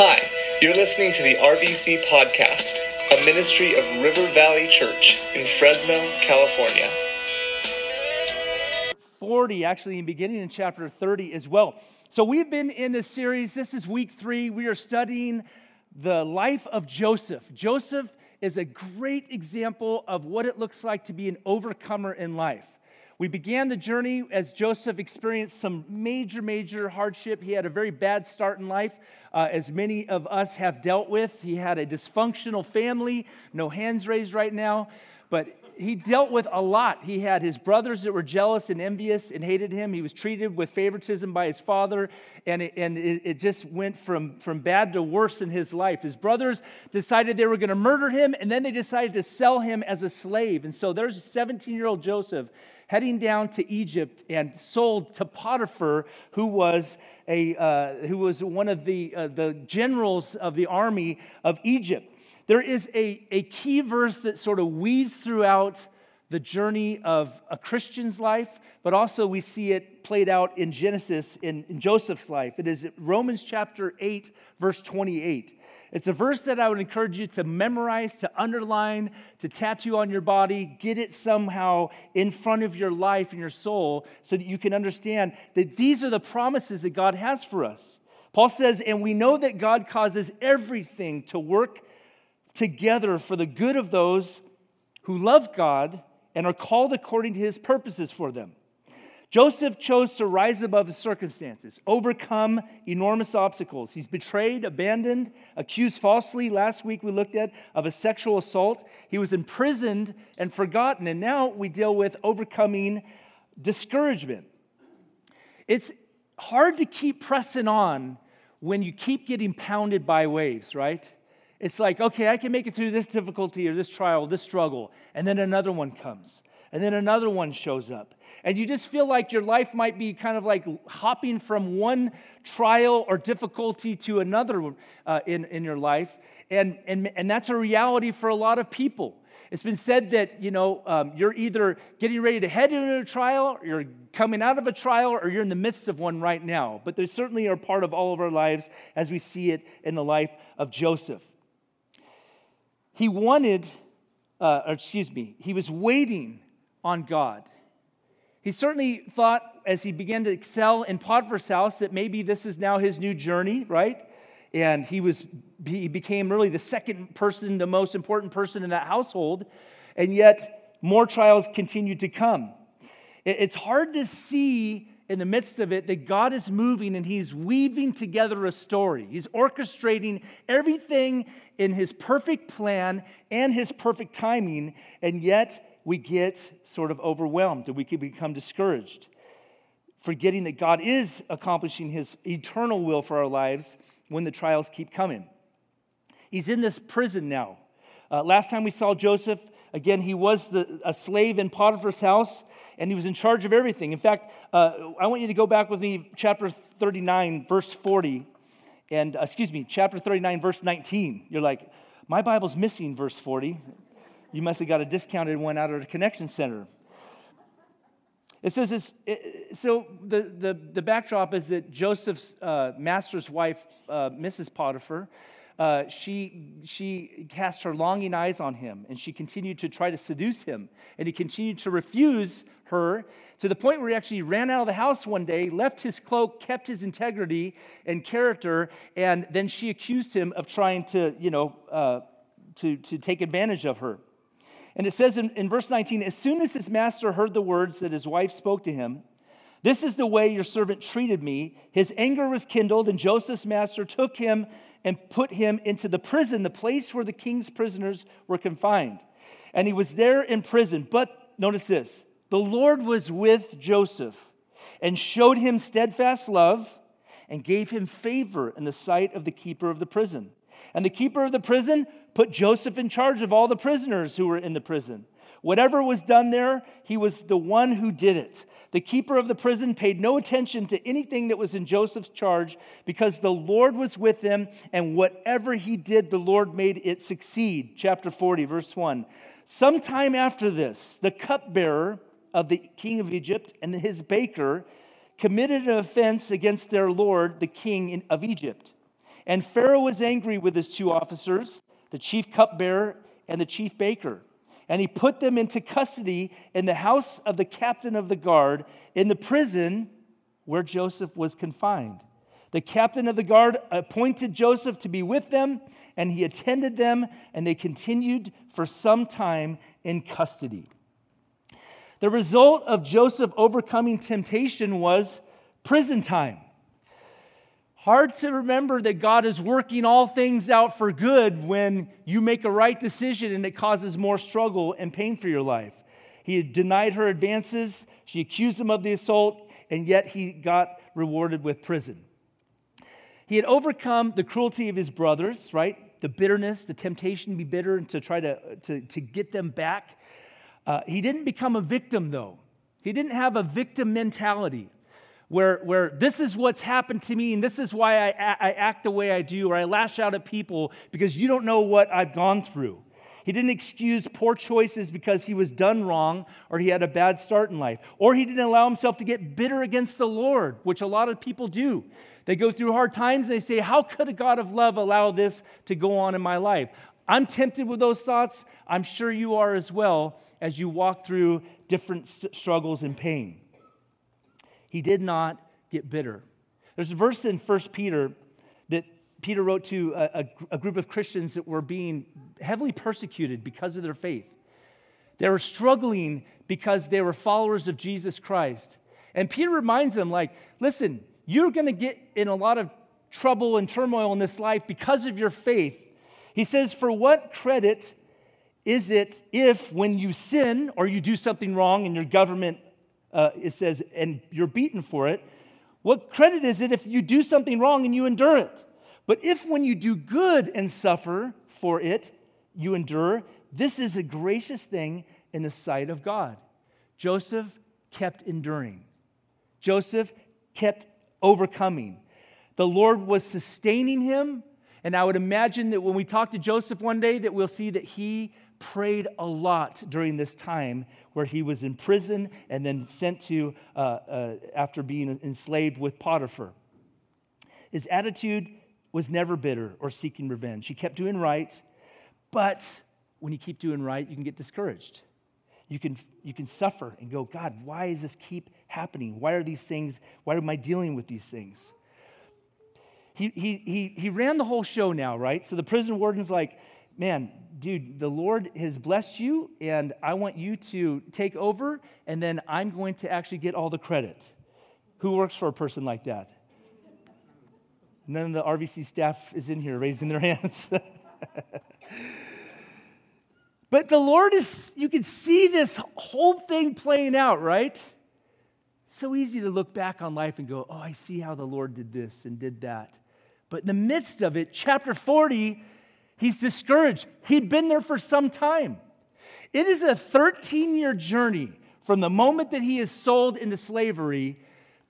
Hi, you're listening to the RVC Podcast, a ministry of River Valley Church in Fresno, California. 40, actually, in beginning in chapter 30 as well. So, we've been in this series. This is week three. We are studying the life of Joseph. Joseph is a great example of what it looks like to be an overcomer in life. We began the journey as Joseph experienced some major, major hardship. He had a very bad start in life, uh, as many of us have dealt with. He had a dysfunctional family, no hands raised right now, but he dealt with a lot. He had his brothers that were jealous and envious and hated him. He was treated with favoritism by his father, and it, and it, it just went from, from bad to worse in his life. His brothers decided they were going to murder him, and then they decided to sell him as a slave. And so there's 17 year old Joseph heading down to Egypt and sold to Potiphar, who was, a, uh, who was one of the, uh, the generals of the army of Egypt. There is a, a key verse that sort of weaves throughout the journey of a Christian's life, but also we see it played out in Genesis in, in Joseph's life. It is Romans chapter 8, verse 28. It's a verse that I would encourage you to memorize, to underline, to tattoo on your body, get it somehow in front of your life and your soul so that you can understand that these are the promises that God has for us. Paul says, and we know that God causes everything to work together for the good of those who love God and are called according to his purposes for them. Joseph chose to rise above his circumstances, overcome enormous obstacles. He's betrayed, abandoned, accused falsely. Last week we looked at of a sexual assault. He was imprisoned and forgotten. And now we deal with overcoming discouragement. It's hard to keep pressing on when you keep getting pounded by waves, right? It's like, okay, I can make it through this difficulty or this trial, this struggle, and then another one comes and then another one shows up. And you just feel like your life might be kind of like hopping from one trial or difficulty to another uh, in, in your life. And, and, and that's a reality for a lot of people. It's been said that, you know, um, you're either getting ready to head into a trial, you're coming out of a trial, or you're in the midst of one right now. But they certainly are part of all of our lives as we see it in the life of Joseph. He wanted, uh, or excuse me, he was waiting on God. He certainly thought as he began to excel in Potiphar's house that maybe this is now his new journey, right? And he was he became really the second person, the most important person in that household, and yet more trials continued to come. It's hard to see in the midst of it that God is moving and He's weaving together a story. He's orchestrating everything in His perfect plan and His perfect timing, and yet we get sort of overwhelmed and we can become discouraged, forgetting that God is accomplishing his eternal will for our lives when the trials keep coming. He's in this prison now. Uh, last time we saw Joseph, again, he was the, a slave in Potiphar's house and he was in charge of everything. In fact, uh, I want you to go back with me, chapter 39, verse 40, and uh, excuse me, chapter 39, verse 19. You're like, my Bible's missing verse 40. You must have got a discounted one out of the connection center. It says this, it, so the, the, the backdrop is that Joseph's uh, master's wife, uh, Mrs. Potiphar, uh, she, she cast her longing eyes on him and she continued to try to seduce him. And he continued to refuse her to the point where he actually ran out of the house one day, left his cloak, kept his integrity and character, and then she accused him of trying to, you know, uh, to, to take advantage of her. And it says in, in verse 19, as soon as his master heard the words that his wife spoke to him, this is the way your servant treated me. His anger was kindled, and Joseph's master took him and put him into the prison, the place where the king's prisoners were confined. And he was there in prison. But notice this the Lord was with Joseph and showed him steadfast love and gave him favor in the sight of the keeper of the prison. And the keeper of the prison put Joseph in charge of all the prisoners who were in the prison. Whatever was done there, he was the one who did it. The keeper of the prison paid no attention to anything that was in Joseph's charge because the Lord was with him, and whatever he did, the Lord made it succeed. Chapter 40, verse 1. Sometime after this, the cupbearer of the king of Egypt and his baker committed an offense against their Lord, the king of Egypt. And Pharaoh was angry with his two officers, the chief cupbearer and the chief baker. And he put them into custody in the house of the captain of the guard in the prison where Joseph was confined. The captain of the guard appointed Joseph to be with them, and he attended them, and they continued for some time in custody. The result of Joseph overcoming temptation was prison time. Hard to remember that God is working all things out for good when you make a right decision and it causes more struggle and pain for your life. He had denied her advances, she accused him of the assault, and yet he got rewarded with prison. He had overcome the cruelty of his brothers, right? The bitterness, the temptation to be bitter and to try to, to, to get them back. Uh, he didn't become a victim, though. He didn't have a victim mentality where, where this is what's happened to me and this is why I, I act the way I do or I lash out at people because you don't know what I've gone through. He didn't excuse poor choices because he was done wrong or he had a bad start in life. Or he didn't allow himself to get bitter against the Lord, which a lot of people do. They go through hard times and they say, How could a God of love allow this to go on in my life? I'm tempted with those thoughts. I'm sure you are as well as you walk through different struggles and pain. He did not get bitter. There's a verse in 1 Peter that Peter wrote to a, a, a, group of Christians that were being heavily persecuted because of their faith. They were struggling because they were followers of Jesus Christ. And Peter reminds them, like, listen, you're going to get in a lot of trouble and turmoil in this life because of your faith. He says, For what credit is it if, when you sin or you do something wrong and your government, uh, it says, and you're beaten for it, what credit is it if you do something wrong and you endure it? But if when you do good and suffer for it, you endure, this is a gracious thing in the sight of God. Joseph kept enduring. Joseph kept overcoming. The Lord was sustaining him, and I would imagine that when we talk to Joseph one day that we'll see that he prayed a lot during this time where he was in prison and then sent to uh, uh, after being enslaved with Potiphar. His attitude was never bitter or seeking revenge. He kept doing right, but when you keep doing right, you can get discouraged. You can, you can suffer and go, God, why does this keep happening? Why are these things, why am I dealing with these things? He, he, he, he ran the whole show now, right? So the prison warden's like, man, dude, the Lord has blessed you, and I want you to take over, and then I'm going to actually get all the credit. Who works for a person like that? None of the RVC staff is in here raising their hands. but the Lord is, you can see this whole thing playing out, right? So easy to look back on life and go, oh, I see how the Lord did this and did that. But in the midst of it, chapter 40, he's discouraged. He'd been there for some time. It is a 13 year journey from the moment that he is sold into slavery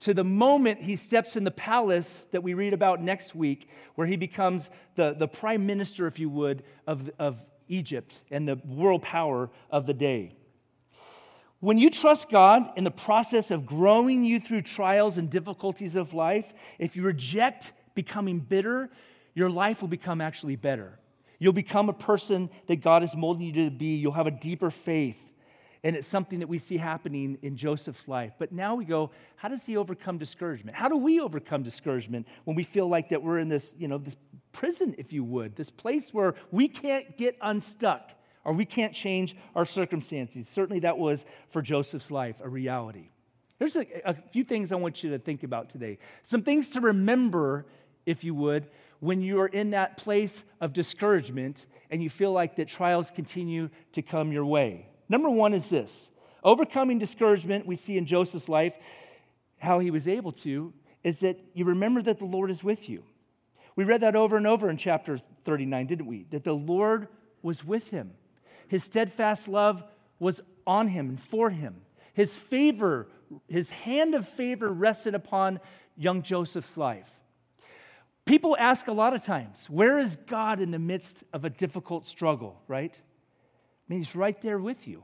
to the moment he steps in the palace that we read about next week, where he becomes the, the prime minister, if you would, of, of Egypt and the world power of the day. When you trust God in the process of growing you through trials and difficulties of life, if you reject becoming bitter, your life will become actually better. You'll become a person that God is molding you to be. You'll have a deeper faith. And it's something that we see happening in Joseph's life. But now we go, how does he overcome discouragement? How do we overcome discouragement when we feel like that we're in this, you know, this prison, if you would, this place where we can't get unstuck or we can't change our circumstances? Certainly that was for Joseph's life a reality. There's a, a few things I want you to think about today. Some things to remember, if you would, when you are in that place of discouragement and you feel like that trials continue to come your way. Number one is this overcoming discouragement, we see in Joseph's life how he was able to, is that you remember that the Lord is with you. We read that over and over in chapter 39, didn't we? That the Lord was with him. His steadfast love was on him and for him. His favor, his hand of favor rested upon young Joseph's life. People ask a lot of times, where is God in the midst of a difficult struggle, right? I mean, he's right there with you.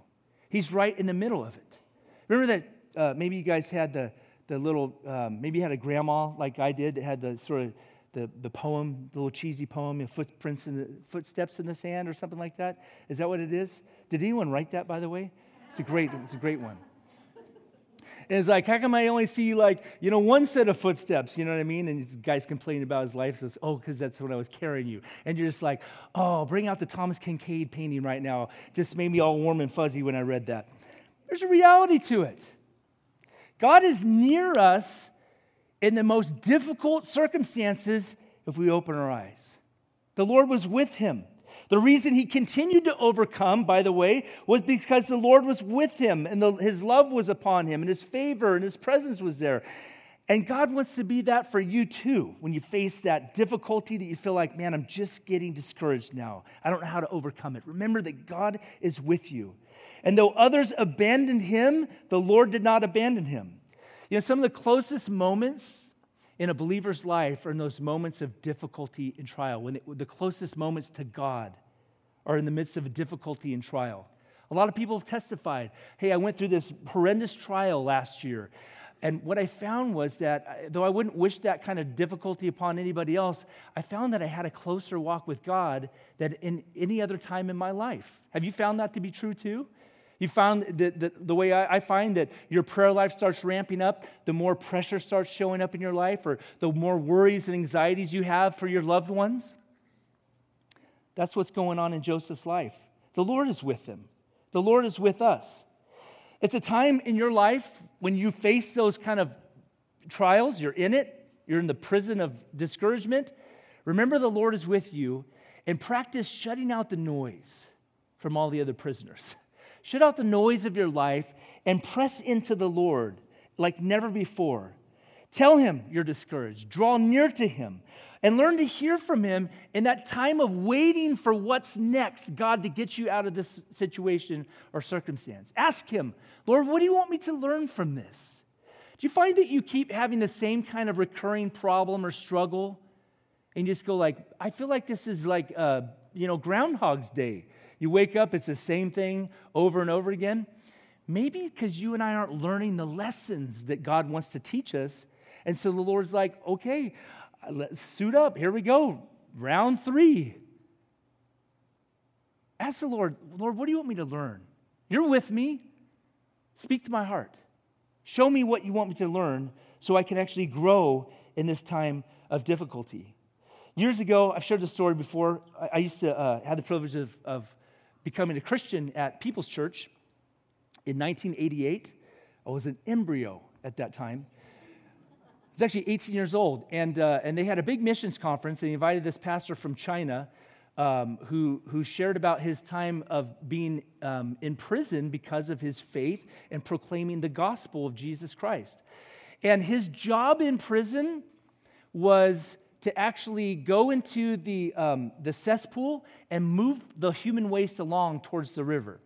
He's right in the middle of it. Remember that uh, maybe you guys had the, the little, um, maybe you had a grandma like I did that had the sort of the, the poem, the little cheesy poem, footprints in the footsteps in the sand or something like that. Is that what it is? Did anyone write that, by the way? It's a great, it's a great one. And it's like, how come I only see like, you know, one set of footsteps? You know what I mean? And this guy's complaining about his life. Says, oh, because that's when I was carrying you. And you're just like, oh, bring out the Thomas Kinkade painting right now. Just made me all warm and fuzzy when I read that. There's a reality to it. God is near us in the most difficult circumstances if we open our eyes. The Lord was with him. The reason he continued to overcome, by the way, was because the Lord was with him and the, his love was upon him and his favor and his presence was there. And God wants to be that for you too when you face that difficulty that you feel like, man, I'm just getting discouraged now. I don't know how to overcome it. Remember that God is with you. And though others abandoned him, the Lord did not abandon him. You know, some of the closest moments in a believer's life are in those moments of difficulty and trial, when it, the closest moments to God are in the midst of a difficulty and trial. A lot of people have testified, hey, I went through this horrendous trial last year. And what I found was that, though I wouldn't wish that kind of difficulty upon anybody else, I found that I had a closer walk with God than in any other time in my life. Have you found that to be true too? You found that the, the way I, I, find that your prayer life starts ramping up, the more pressure starts showing up in your life, or the more worries and anxieties you have for your loved ones. That's what's going on in Joseph's life. The Lord is with him, the Lord is with us. It's a time in your life when you face those kind of trials, you're in it, you're in the prison of discouragement. Remember, the Lord is with you and practice shutting out the noise from all the other prisoners. Shut out the noise of your life and press into the Lord like never before. Tell him you're discouraged. Draw near to him and learn to hear from him in that time of waiting for what's next, God, to get you out of this situation or circumstance. Ask him, Lord, what do you want me to learn from this? Do you find that you keep having the same kind of recurring problem or struggle? And you just go like, I feel like this is like, uh, you know, Groundhog's Day. You wake up, it's the same thing over and over again. Maybe because you and I aren't learning the lessons that God wants to teach us. And so the Lord's like, okay, let's suit up. Here we go. Round three. Ask the Lord, Lord, what do you want me to learn? You're with me. Speak to my heart. Show me what you want me to learn so I can actually grow in this time of difficulty. Years ago, I've shared this story before. I used to uh, have the privilege of, of becoming a Christian at People's Church in 1988. I was an embryo at that time. I was actually 18 years old, and, uh, and they had a big missions conference, and they invited this pastor from China um, who, who shared about his time of being um, in prison because of his faith and proclaiming the gospel of Jesus Christ. And his job in prison was to actually go into the, um, the cesspool and move the human waste along towards the river.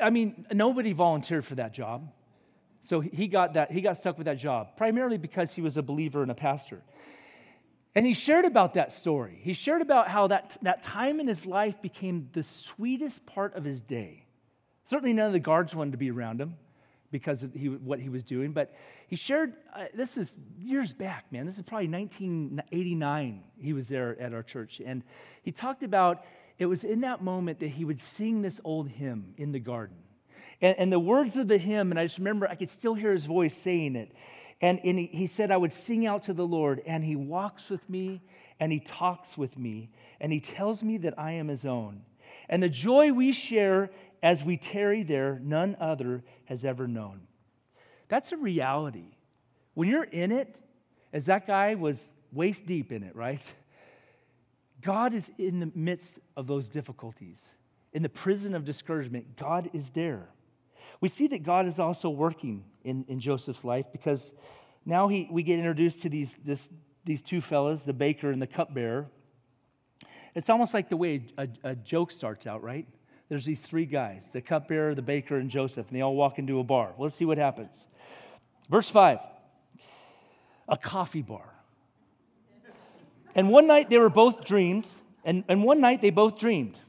I mean, nobody volunteered for that job. So he got, that, he got stuck with that job, primarily because he was a believer and a pastor. And he shared about that story. He shared about how that, that time in his life became the sweetest part of his day. Certainly, none of the guards wanted to be around him because of he, what he was doing. But he shared, uh, this is years back, man. This is probably 1989. He was there at our church. And he talked about it was in that moment that he would sing this old hymn in the garden. And, and the words of the hymn, and I just remember I could still hear his voice saying it. And, and he, he said, I would sing out to the Lord, and he walks with me, and he talks with me, and he tells me that I am his own. And the joy we share as we tarry there, none other has ever known. That's a reality. When you're in it, as that guy was waist deep in it, right? God is in the midst of those difficulties. In the prison of discouragement, God is there. We see that God is also working in, in Joseph's life because now he, we get introduced to these, this, these two fellas, the baker and the cupbearer. It's almost like the way a, a joke starts out, right? There's these three guys the cupbearer, the baker, and Joseph, and they all walk into a bar. Let's see what happens. Verse 5 a coffee bar. And one night they were both dreamed, and, and one night they both dreamed.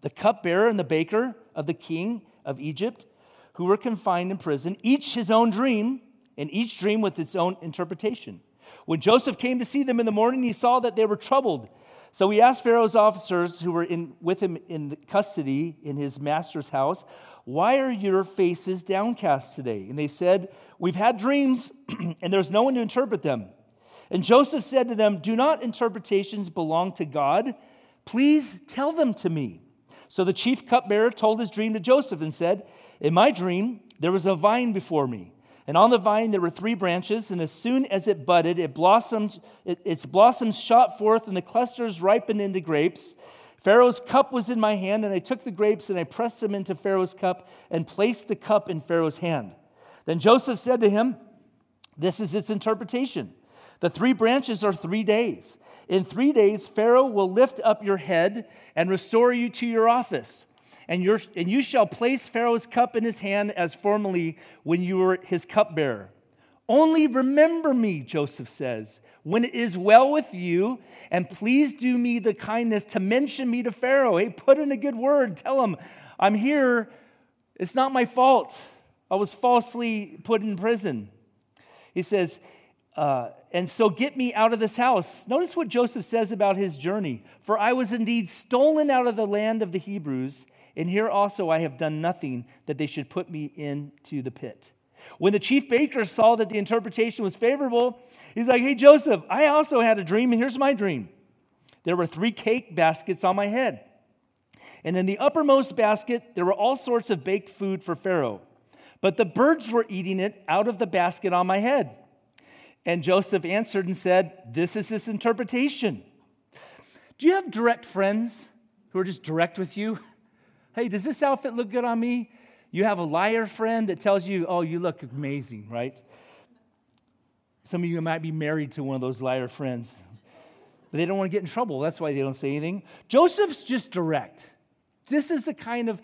The cupbearer and the baker of the king of Egypt, who were confined in prison, each his own dream, and each dream with its own interpretation. When Joseph came to see them in the morning, he saw that they were troubled. So he asked Pharaoh's officers who were in, with him in custody in his master's house, Why are your faces downcast today? And they said, We've had dreams, and there's no one to interpret them. And Joseph said to them, Do not interpretations belong to God? Please tell them to me. So the chief cupbearer told his dream to Joseph and said, In my dream, there was a vine before me. And on the vine there were three branches, and as soon as it budded, it blossomed, it, its blossoms shot forth, and the clusters ripened into grapes. Pharaoh's cup was in my hand, and I took the grapes and I pressed them into Pharaoh's cup and placed the cup in Pharaoh's hand. Then Joseph said to him, This is its interpretation. The three branches are three days. In three days, Pharaoh will lift up your head and restore you to your office and, and you shall place Pharaoh's cup in his hand as formerly when you were his cupbearer. Only remember me, Joseph says, when it is well with you, and please do me the kindness to mention me to Pharaoh. Hey, put in a good word. Tell him, I'm here. It's not my fault. I was falsely put in prison. He says, uh, and so get me out of this house. Notice what Joseph says about his journey. For I was indeed stolen out of the land of the Hebrews and here also I have done nothing that they should put me into the pit. When the chief baker saw that the interpretation was favorable, he's like, Hey, Joseph, I also had a dream, and here's my dream. There were three cake baskets on my head. And in the uppermost basket, there were all sorts of baked food for Pharaoh. But the birds were eating it out of the basket on my head. And Joseph answered and said, This is his interpretation. Do you have direct friends who are just direct with you? Hey, does this outfit look good on me? You have a liar friend that tells you, oh, you look amazing, right? Some of you might be married to one of those liar friends, but they don't want to get in trouble. That's why they don't say anything. Joseph's just direct. This is the kind of,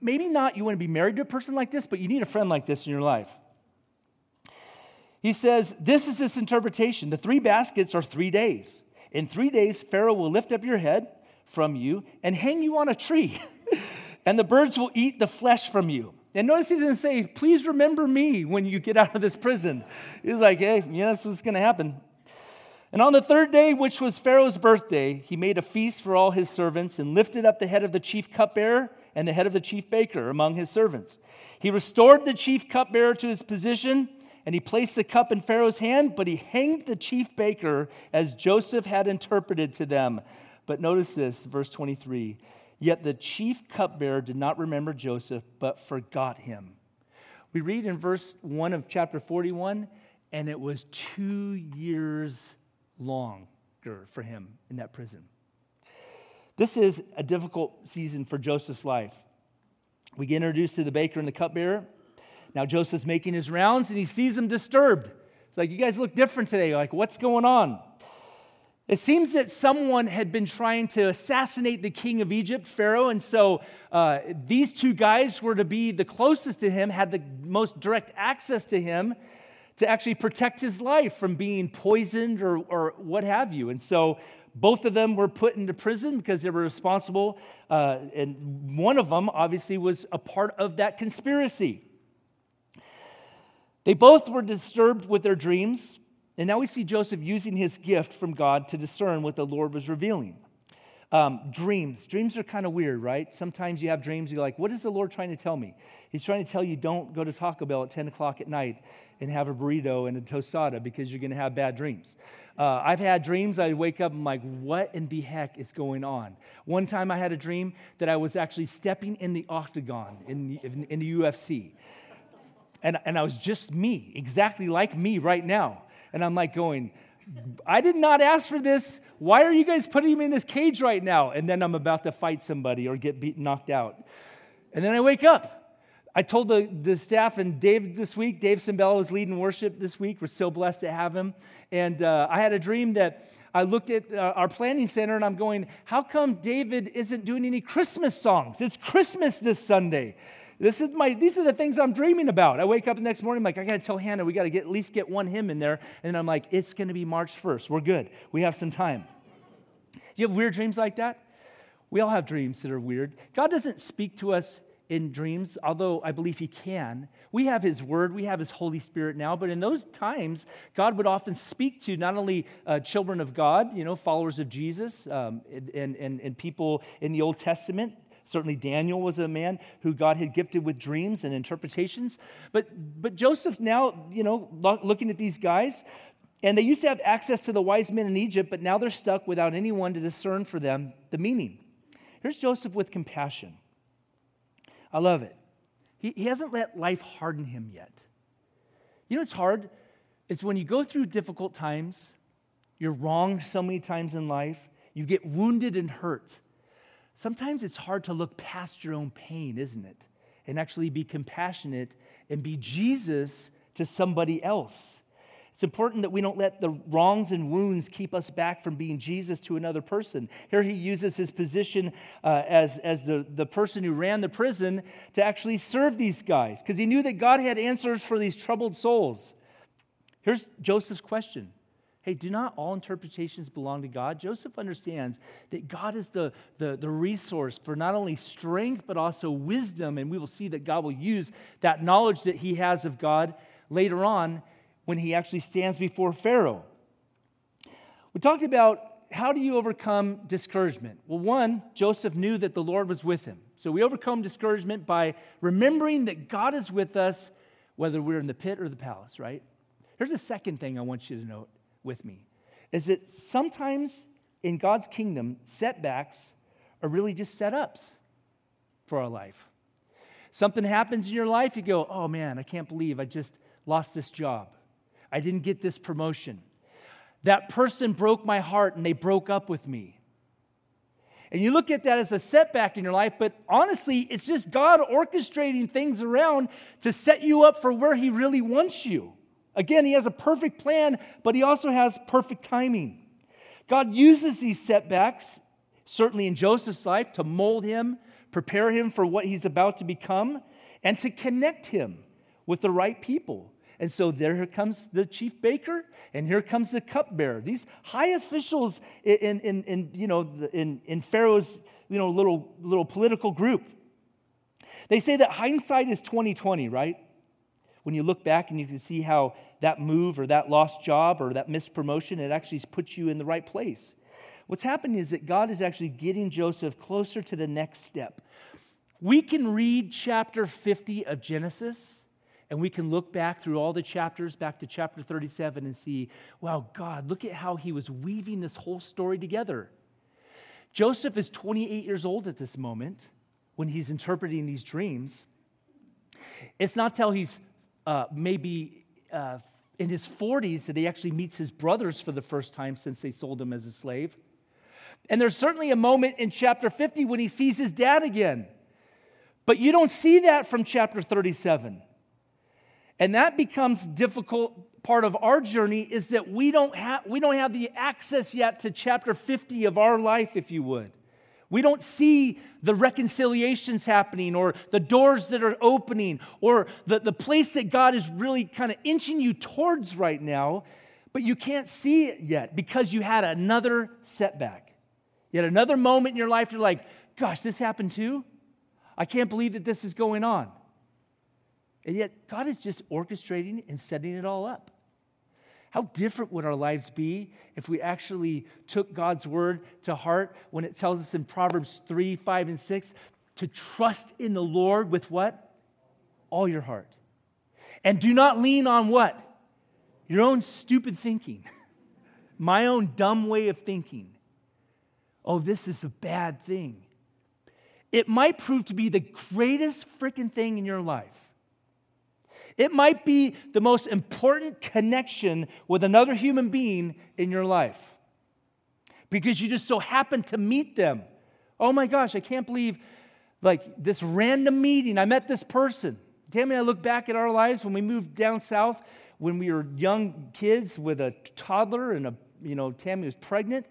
maybe not you want to be married to a person like this, but you need a friend like this in your life. He says, This is his interpretation. The three baskets are three days. In three days, Pharaoh will lift up your head from you and hang you on a tree. and the birds will eat the flesh from you. And notice he didn't say, please remember me when you get out of this prison. He's like, hey, yeah, that's what's going to happen. And on the third day, which was Pharaoh's birthday, he made a feast for all his servants and lifted up the head of the chief cupbearer and the head of the chief baker among his servants. He restored the chief cupbearer to his position, and he placed the cup in Pharaoh's hand, but he hanged the chief baker as Joseph had interpreted to them. But notice this, verse 23 Yet the chief cupbearer did not remember Joseph, but forgot him. We read in verse 1 of chapter 41, and it was two years longer for him in that prison. This is a difficult season for Joseph's life. We get introduced to the baker and the cupbearer. Now Joseph's making his rounds and he sees them disturbed. It's like, you guys look different today. Like, what's going on? It seems that someone had been trying to assassinate the king of Egypt, Pharaoh, and so uh, these two guys were to be the closest to him, had the most direct access to him to actually protect his life from being poisoned or, or what have you. And so both of them were put into prison because they were responsible, uh, and one of them obviously was a part of that conspiracy. They both were disturbed with their dreams. And now we see Joseph using his gift from God to discern what the Lord was revealing. Um, dreams. Dreams are kind of weird, right? Sometimes you have dreams, you're like, what is the Lord trying to tell me? He's trying to tell you don't go to Taco Bell at 10 o'clock at night and have a burrito and a tostada because you're going to have bad dreams. Uh, I've had dreams, I wake up, I'm like, what in the heck is going on? One time I had a dream that I was actually stepping in the octagon in the, in, in the UFC. And, and I was just me, exactly like me right now. And I'm like going, I did not ask for this. Why are you guys putting me in this cage right now? And then I'm about to fight somebody or get beaten, knocked out. And then I wake up. I told the, the staff and Dave this week, Dave Simbella was leading worship this week. We're so blessed to have him. And uh, I had a dream that I looked at uh, our planning center and I'm going, how come David isn't doing any Christmas songs? It's Christmas this Sunday. This is my, these are the things I'm dreaming about. I wake up the next morning, I'm like, I got to tell Hannah, we got to get at least get one hymn in there. And I'm like, it's to be March 1st. We're good. We have some time. You have weird dreams like that? We all have dreams that are weird. God doesn't speak to us in dreams, although I believe he can. We have his word, we have his Holy Spirit now, but in those times, God would often speak to not only uh, children of God, you know, followers of Jesus, um, and, and, and people in the Old Testament. Certainly, Daniel was a man who God had gifted with dreams and interpretations. But, but Joseph now, you know, looking at these guys, and they used to have access to the wise men in Egypt, but now they're stuck without anyone to discern for them the meaning. Here's Joseph with compassion. I love it. He, he hasn't let life harden him yet. You know what's hard? It's when you go through difficult times, you're wronged so many times in life, you get wounded and hurt. Sometimes it's hard to look past your own pain, isn't it? And actually be compassionate and be Jesus to somebody else. It's important that we don't let the wrongs and wounds keep us back from being Jesus to another person. Here he uses his position uh, as, as the, the person who ran the prison to actually serve these guys because he knew that God had answers for these troubled souls. Here's Joseph's question Hey, do not all interpretations belong to God? Joseph understands that God is the, the, the, resource for not only strength, but also wisdom. And we will see that God will use that knowledge that he has of God later on when he actually stands before Pharaoh. We talked about how do you overcome discouragement? Well, one, Joseph knew that the Lord was with him. So we overcome discouragement by remembering that God is with us, whether we're in the pit or the palace, right? Here's a second thing I want you to note with me is that sometimes in God's kingdom, setbacks are really just setups for our life. Something happens in your life, you go, oh man, I can't believe I just lost this job. I didn't get this promotion. That person broke my heart and they broke up with me. And you look at that as a setback in your life, but honestly, it's just God orchestrating things around to set you up for where He really wants you. Again, He has a perfect plan, but He also has perfect timing. God uses these setbacks, certainly in Joseph's life, to mold him, prepare him for what he's about to become, and to connect him with the right people. And so there comes the chief baker, and here comes the cupbearer. These high officials in, in, in, you know, in, in Pharaoh's you know, little, little political group. They say that hindsight is 2020, right? When you look back and you can see how that move or that lost job or that missed promotion, it actually puts you in the right place. What's happening is that God is actually getting Joseph closer to the next step. We can read chapter 50 of Genesis and we can look back through all the chapters, back to chapter 37, and see, wow, God, look at how he was weaving this whole story together. Joseph is 28 years old at this moment when he's interpreting these dreams. It's not till he's uh, maybe uh, in his 40s that he actually meets his brothers for the first time since they sold him as a slave. And there's certainly a moment in chapter 50 when he sees his dad again. But you don't see that from chapter 37. And that becomes difficult part of our journey is that we don't have we don't have the access yet to chapter 50 of our life if you would. We don't see the reconciliations happening or the doors that are opening or the, the place that God is really kind of inching you towards right now, but you can't see it yet because you had another setback. Had another moment in your life, you're like, gosh, this happened too? I can't believe that this is going on. And yet, God is just orchestrating and setting it all up. How different would our lives be if we actually took God's word to heart when it tells us in Proverbs 3, 5, and 6 to trust in the Lord with what? All your heart. And do not lean on what? Your own stupid thinking, my own dumb way of thinking. Oh, this is a bad thing. It might prove to be the greatest freaking thing in your life. It might be the most important connection with another human being in your life because you just so happen to meet them. Oh my gosh, I can't believe like this random meeting. I met this person. Tammy I look back at our lives when we moved down south when we were young kids with a toddler and a, you know, Tammy was pregnant.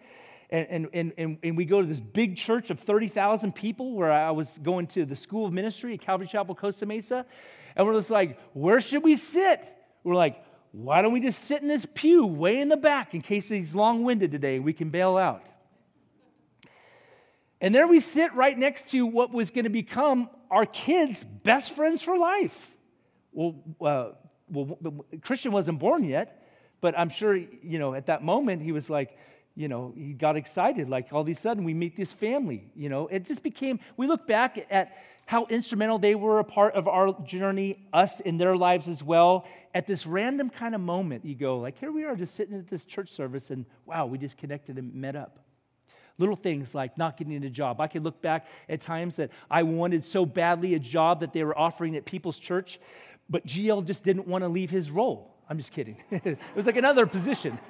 And, and, and, and we go to this big church of 30,000 people where I was going to the School of Ministry at Calvary Chapel, Costa Mesa. And we're just like, where should we sit? We're like, why don't we just sit in this pew way in the back in case he's long winded today and we can bail out? And there we sit right next to what was going to become our kids' best friends for life. Well, uh, well, Christian wasn't born yet, but I'm sure, you know, at that moment he was like, you know, he got excited. Like all of a sudden we meet this family, you know. It just became, we look back at how instrumental they were a part of our journey, us in their lives as well. At this random kind of moment, you go, like, here we are just sitting at this church service, and wow, we just connected and met up. Little things like not getting a job. I can look back at times that I wanted so badly a job that they were offering at People's Church, but GL just didn't want to leave his role. I'm just kidding. it was like another position.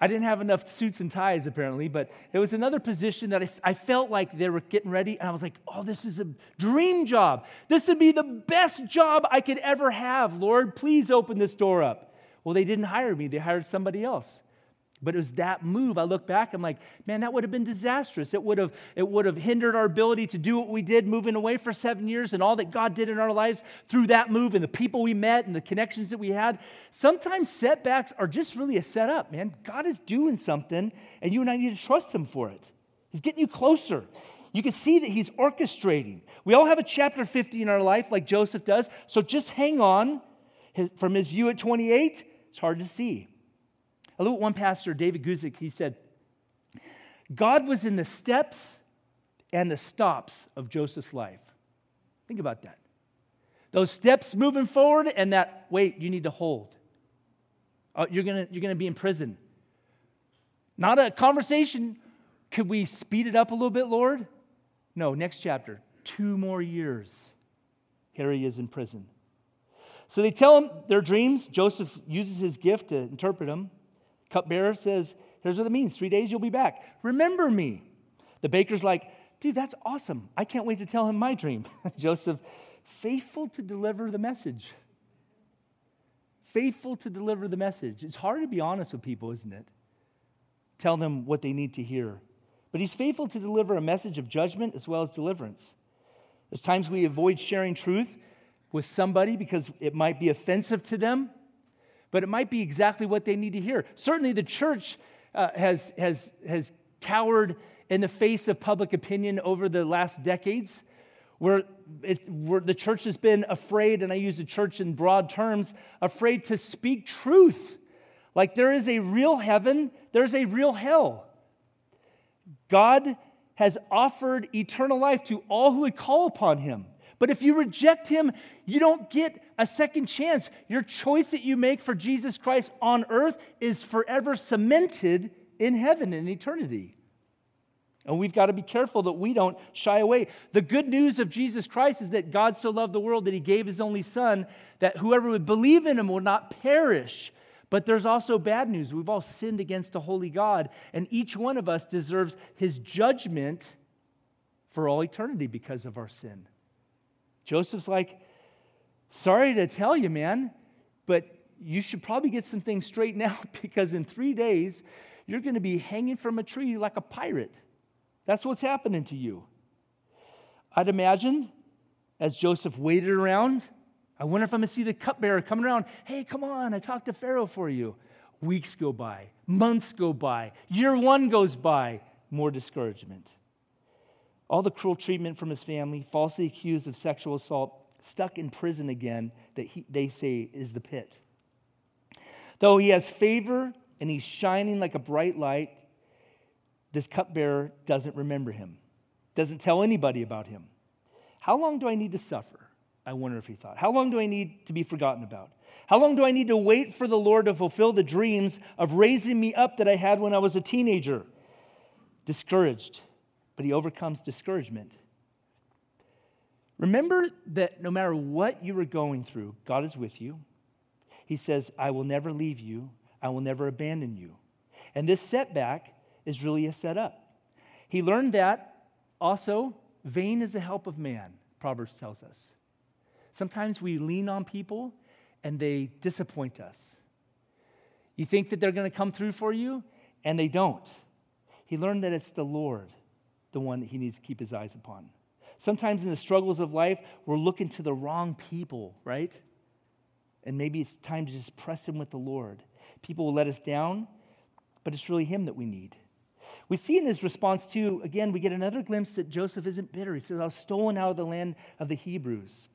I didn't have enough suits and ties, apparently, but it was another position that I, I, felt like they were getting ready, and I was like, oh, this is a dream job. This would be the best job I could ever have. Lord, please open this door up. Well, they didn't hire me, they hired somebody else. But it was that move. I look back, I'm like, man, that would have been disastrous. It would have, it would have hindered our ability to do what we did, moving away for seven years, and all that God did in our lives through that move and the people we met and the connections that we had. Sometimes setbacks are just really a setup, man. God is doing something, and you and I need to trust Him for it. He's getting you closer. You can see that He's orchestrating. We all have a chapter 50 in our life, like Joseph does, so just hang on. From his view at 28, it's hard to see. I look at one pastor, David Guzik, he said, God was in the steps and the stops of Joseph's life. Think about that. Those steps moving forward and that, wait, you need to hold. Oh, you're going you're going to be in prison. Not a conversation. Could we speed it up a little bit, Lord? No, next chapter. Two more years. Here he is in prison. So they tell him their dreams. Joseph uses his gift to interpret them. Cupbearer says, Here's what it means three days you'll be back. Remember me. The baker's like, Dude, that's awesome. I can't wait to tell him my dream. Joseph, faithful to deliver the message. Faithful to deliver the message. It's hard to be honest with people, isn't it? Tell them what they need to hear. But he's faithful to deliver a message of judgment as well as deliverance. There's times we avoid sharing truth with somebody because it might be offensive to them but it might be exactly what they need to hear. Certainly, the church uh, has, has, has cowered in the face of public opinion over the last decades, where, it, where the church has been afraid, and I use the church in broad terms, afraid to speak truth. Like there is a real heaven, there's a real hell. God has offered eternal life to all who would call upon him. But if you reject him, you don't get a second chance. Your choice that you make for Jesus Christ on earth is forever cemented in heaven in eternity. And we've got to be careful that we don't shy away. The good news of Jesus Christ is that God so loved the world that he gave his only son, that whoever would believe in him will not perish. But there's also bad news. We've all sinned against a holy God, and each one of us deserves his judgment for all eternity because of our sin. Joseph's like, Sorry to tell you, man, but you should probably get some things straightened out because in three days, you're going to be hanging from a tree like a pirate. That's what's happening to you. I'd imagine as Joseph waited around, I wonder if I'm going to see the cupbearer coming around. Hey, come on, I talked to Pharaoh for you. Weeks go by, months go by, year one goes by, more discouragement. All the cruel treatment from his family, falsely accused of sexual assault, stuck in prison again that he, they say is the pit. Though he has favor and he's shining like a bright light, this cupbearer doesn't remember him, doesn't tell anybody about him. How long do I need to suffer? I wonder if he thought. How long do I need to be forgotten about? How long do I need to wait for the Lord to fulfill the dreams of raising me up that I had when I was a teenager? Discouraged, but he overcomes discouragement Remember that no matter what you are going through, God is with you. He says, I will never leave you, I will never abandon you. And this setback is really a setup. He learned that also, vain is the help of man, Proverbs tells us. Sometimes we lean on people and they disappoint us. You think that they're going to come through for you, and they don't. He learned that it's the Lord, the one that he needs to keep his eyes upon. Sometimes in the struggles of life, we're looking to the wrong people, right? And maybe it's time to just press Him with the Lord. People will let us down, but it's really Him that we need. We see in his response, too, again, we get another glimpse that Joseph isn't bitter. He says, I was stolen out of the land of the Hebrews.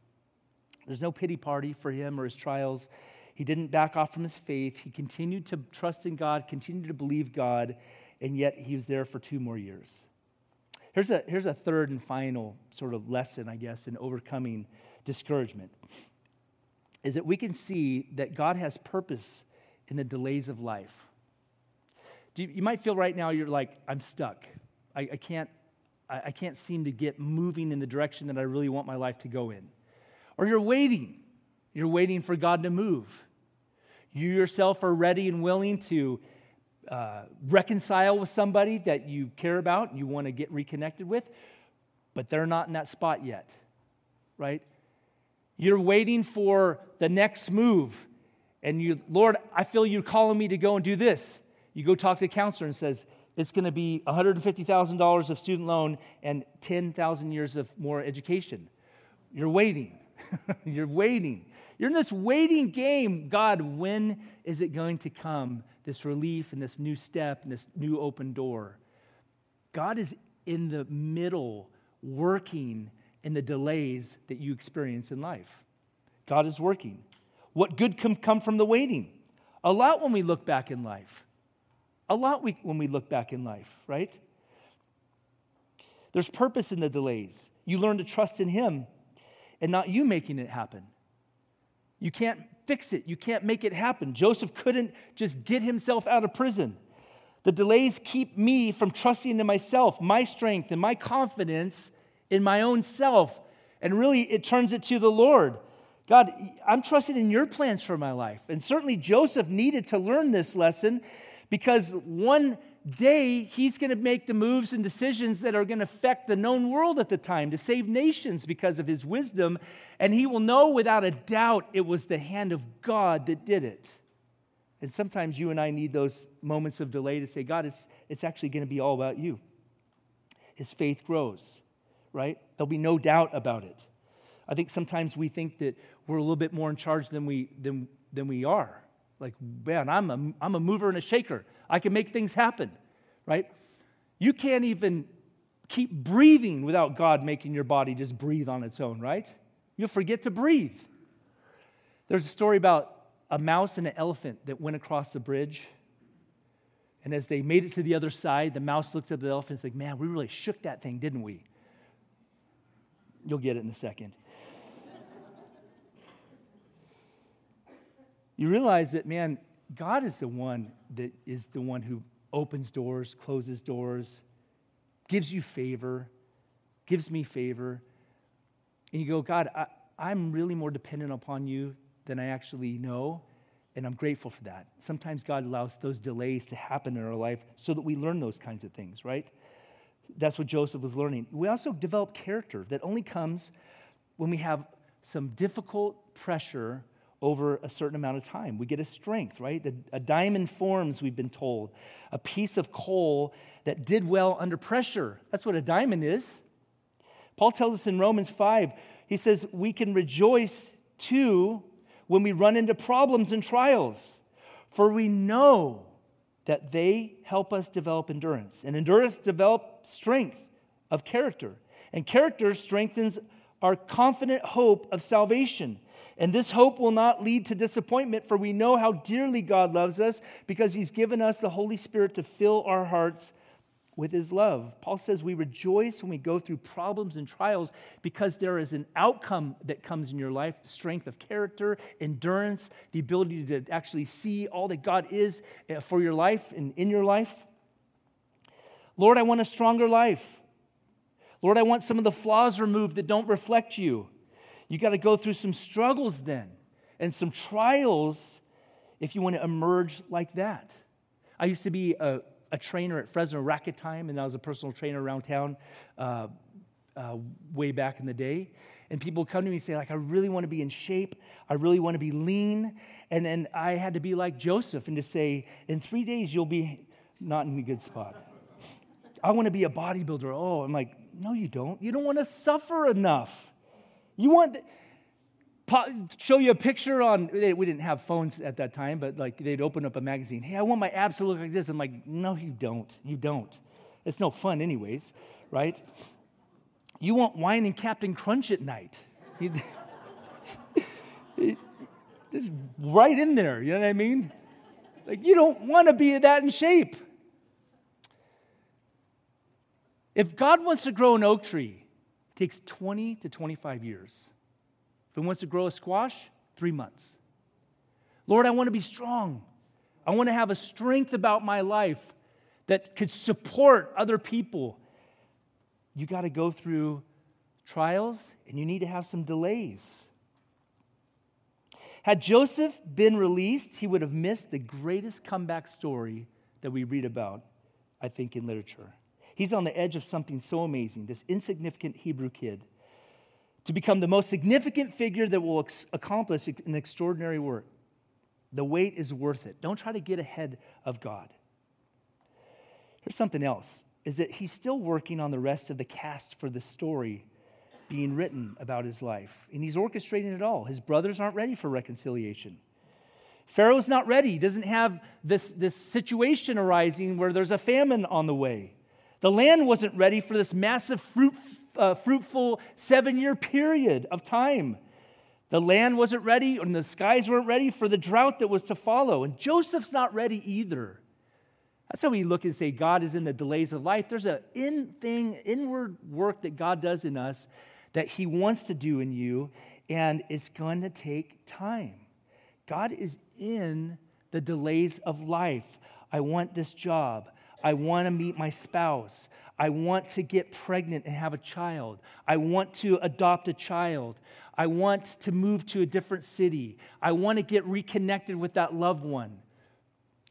There's no pity party for him or his trials. He didn't back off from his faith. He continued to trust in God, continued to believe God, and yet he was there for two more years. Here's a, here's a third and final sort of lesson, I guess, in overcoming discouragement is that we can see that God has purpose in the delays of life. You, you, might feel right now you're like, I'm stuck. I, I can't, I, I can't seem to get moving in the direction that I really want my life to go in. Or you're waiting. You're waiting for God to move. You yourself are ready and willing to uh, reconcile with somebody that you care about, you want to get reconnected with, but they're not in that spot yet, right? You're waiting for the next move. And you, Lord, I feel you calling me to go and do this. You go talk to a counselor and says, it's going to be $150,000 of student loan and 10,000 years of more education. You're waiting. You're waiting. You're in this waiting game. God, when is it going to come? This relief and this new step and this new open door. God is in the middle working in the delays that you experience in life. God is working. What good can come from the waiting? A lot when we look back in life. A lot we, when we look back in life, right? There's purpose in the delays. You learn to trust in Him and not you making it happen. You can't fix it, you can't make it happen. Joseph couldn't just get himself out of prison. The delays keep me from trusting in myself, my strength, and my confidence in my own self. And really, it turns it to the Lord. God, I'm trusting in your plans for my life. And certainly, Joseph needed to learn this lesson because one day he's going to make the moves and decisions that are going to affect the known world at the time to save nations because of his wisdom. And he will know without a doubt it was the hand of God that did it. And sometimes you and I need those moments of delay to say, God, it's, it's actually going to be all about you. His faith grows right? There'll be no doubt about it. I think sometimes we think that we're a little bit more in charge than we, than, than we are. Like, man, I'm a, I'm a mover and a shaker. I can make things happen, right? You can't even keep breathing without God making your body just breathe on its own, right? You'll forget to breathe. There's a story about a mouse and an elephant that went across the bridge. And as they made it to the other side, the mouse looked at the elephant and said, Man, we really shook that thing, didn't we? You'll get it in a second. you realize that, man, God is the one that is the one who opens doors, closes doors, gives you favor, gives me favor. And you go, God, I, I'm really more dependent upon you than I actually know. And I'm grateful for that. Sometimes God allows those delays to happen in our life so that we learn those kinds of things, right? That's what Joseph was learning. We also develop character that only comes when we have some difficult pressure over a certain amount of time. We get a strength, right? A diamond forms, we've been told, a piece of coal that did well under pressure. That's what a diamond is. Paul tells us in Romans 5, he says, We can rejoice too when we run into problems and trials, for we know that they help us develop endurance. And endurance develops strength of character. And character strengthens our confident hope of salvation. And this hope will not lead to disappointment, for we know how dearly God loves us because He's given us the Holy Spirit to fill our hearts with his love. Paul says we rejoice when we go through problems and trials because there is an outcome that comes in your life strength of character, endurance, the ability to actually see all that God is eh, for your life and in your life. Lord, I want a stronger life. Lord, I want some of the flaws removed that don't reflect you. You got to go through some struggles then and some trials if you want to emerge like that. I used to be a a trainer at Fresno Racket Time, and I was a personal trainer around town uh, uh, way back in the day. And people come to me and say, like, I really want to be in shape. I really want to be lean. And then I had to be like Joseph and to say, in three days, you'll be not in a good spot. I want to be a bodybuilder. Oh, I'm like, no, you don't. You don't want to suffer enough. You want, show you a picture on we didn't have phones at that time but like they'd open up a magazine hey i want my abs to look like this i'm like no you don't you don't It's no fun, anyways, right? You want wine and Captain Crunch at night. Just right in there, you know what I mean? Like, you don't want to be that in shape. If God wants to grow an oak tree, it takes 20 to 25 years. If He wants to grow a squash, three months. Lord, I want to be strong. I want to have a strength about my life that could support other people. You got to go through trials and you need to have some delays. Had Joseph been released, he would have missed the greatest comeback story that we read about, I think, in literature. He's on the edge of something so amazing, this insignificant Hebrew kid, to become the most significant figure that will ex- accomplish an extraordinary work. The wait is worth it. Don't try to get ahead of God. Here's something else is that he's still working on the rest of the cast for the story being written about his life. And he's orchestrating it all. His brothers aren't ready for reconciliation. Pharaoh's not ready. He doesn't have this, this situation arising where there's a famine on the way. The land wasn't ready for this massive, fruit, uh, fruitful seven year period of time. The land wasn't ready, and the skies weren't ready for the drought that was to follow. And Joseph's not ready either. That's how we look and say God is in the delays of life. There's an in thing, inward work that God does in us that He wants to do in you, and it's going to take time. God is in the delays of life. I want this job. I want to meet my spouse. I want to get pregnant and have a child. I want to adopt a child. I want to move to a different city. I want to get reconnected with that loved one.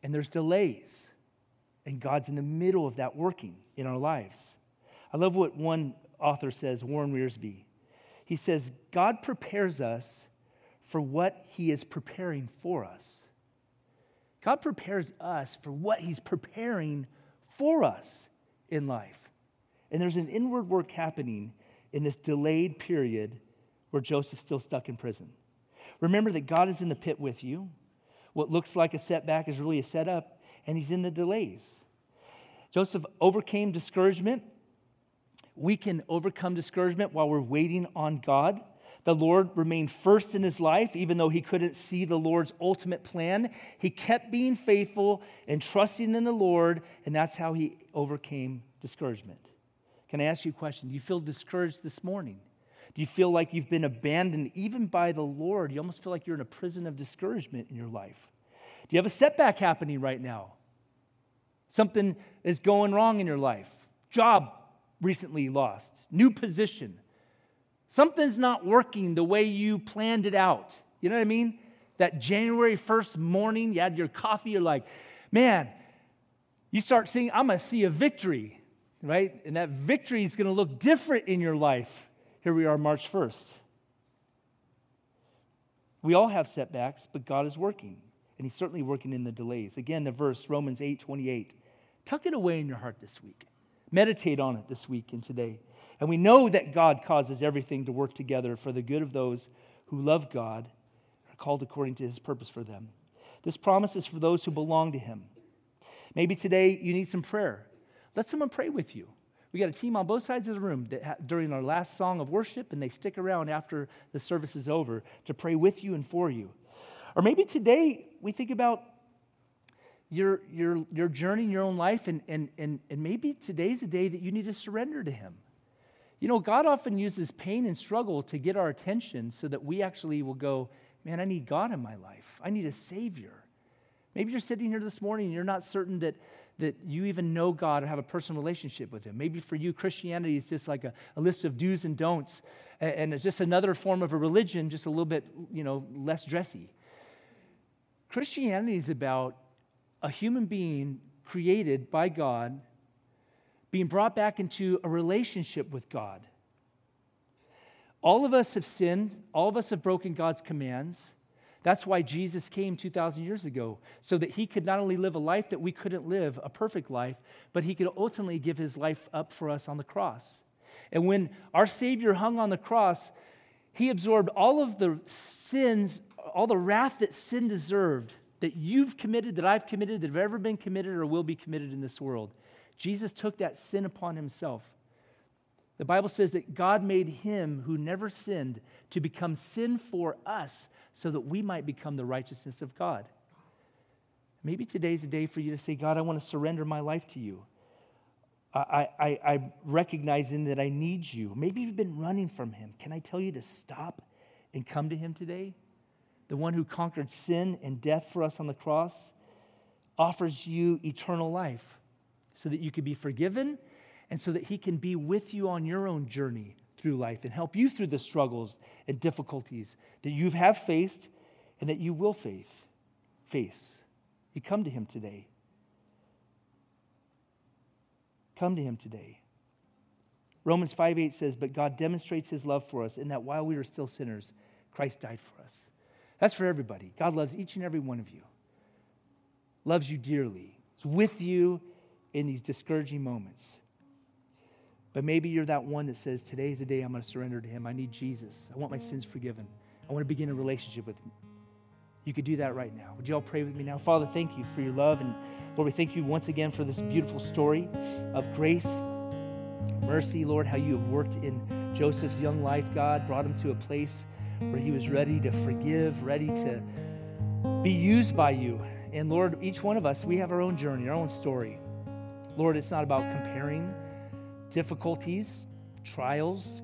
And there's delays. And God's in the middle of that working in our lives. I love what one author says, Warren Wiersbe. He says, God prepares us for what he is preparing for us. God prepares us for what he's preparing for us in life. And there's an inward work happening in this delayed period where Joseph's still stuck in prison. Remember that God is in the pit with you. What looks like a setback is really a setup, and he's in the delays. Joseph overcame discouragement. We can overcome discouragement while we're waiting on God. The Lord remained first in his life, even though he couldn't see the Lord's ultimate plan. He kept being faithful and trusting in the Lord, and that's how he overcame discouragement. Can I ask you a question? Do you feel discouraged this morning? Do you feel like you've been abandoned even by the Lord? You almost feel like you're in a prison of discouragement in your life. Do you have a setback happening right now? Something is going wrong in your life. Job recently lost, new position Something's not working the way you planned it out. You know what I mean? That January 1st morning, you had your coffee, you're like, man, you start seeing, I'm to see a victory, right? And that victory is to look different in your life. Here we are, March 1st. We all have setbacks, but God is working, and He's certainly working in the delays. Again, the verse, Romans 8 28. Tuck it away in your heart this week. Meditate on it this week and today. And we know that God causes everything to work together for the good of those who love God, are called according to his purpose for them. This promise is for those who belong to him. Maybe today you need some prayer. Let someone pray with you. We got a team on both sides of the room that during our last song of worship, and they stick around after the service is over to pray with you and for you. Or maybe today we think about your, your, your journey in your own life, and, and, and, and maybe today's a day that you need to surrender to Him. You know, God often uses pain and struggle to get our attention so that we actually will go, man, I need God in my life. I need a Savior. Maybe you're sitting here this morning and you're not certain that, that you even know God or have a personal relationship with Him. Maybe for you, Christianity is just like a, a list of do's and don'ts, and, and it's just another form of a religion, just a little bit, you know, less dressy. Christianity is about a human being created by God being brought back into a relationship with God. All of us have sinned, all of us have broken God's commands. That's why Jesus came 2,000 years ago, so that he could not only live a life that we couldn't live, a perfect life, but he could ultimately give his life up for us on the cross. And when our Savior hung on the cross, he absorbed all of the sins, all the wrath that sin deserved, that you've committed, that I've committed, that have ever been committed or will be committed in this world. Jesus took that sin upon himself. The Bible says that God made him who never sinned to become sin for us so that we might become the righteousness of God. Maybe today's a day for you to say, God, I want to surrender my life to you. I, I, I recognizing that I need you. Maybe you've been running from him. Can I tell you to stop and come to him today? The one who conquered sin and death for us on the cross offers you eternal life so that you can be forgiven and so that he can be with you on your own journey through life and help you through the struggles and difficulties that you have faced and that you will face. face. You come to him today. Come to him today. Romans 5 8 says, But God demonstrates his love for us in that while we were still sinners, Christ died for us. That's for everybody. God loves each and every one of you, loves you dearly, is with you in these discouraging moments. But maybe you're that one that says, Today is the day I'm going to surrender to him. I need Jesus. I want my sins forgiven. I want to begin a relationship with him. You could do that right now. Would you all pray with me now? Father, thank you for your love. And Lord, we thank you once again for this beautiful story of grace, mercy, Lord, how you have worked in Joseph's young life, God, brought him to a place where he was ready to forgive, ready to be used by you. And Lord, each one of us, we have our own journey, our own story. Lord, it's not about comparing difficulties, trials.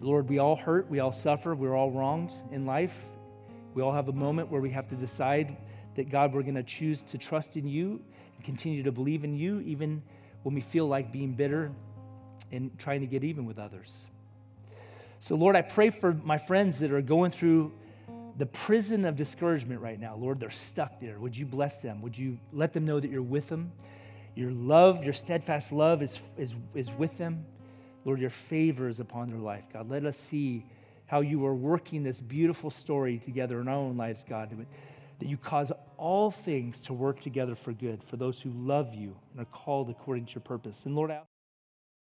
Lord, we all hurt, we all suffer, we're all wronged in life. We all have a moment where we have to decide that God, we're going to choose to trust in you and continue to believe in you, even when we feel like being bitter and trying to get even with others. So, Lord, I pray for my friends that are going through the prison of discouragement right now. Lord, they're stuck there. Would you bless them? Would you let them know that you're with them? Your love, your steadfast love is, is, is with them. Lord, your favor is upon their life. God, let us see how you are working this beautiful story together in our own lives, God, that you cause all things to work together for good for those who love you and are called according to your purpose. And Lord,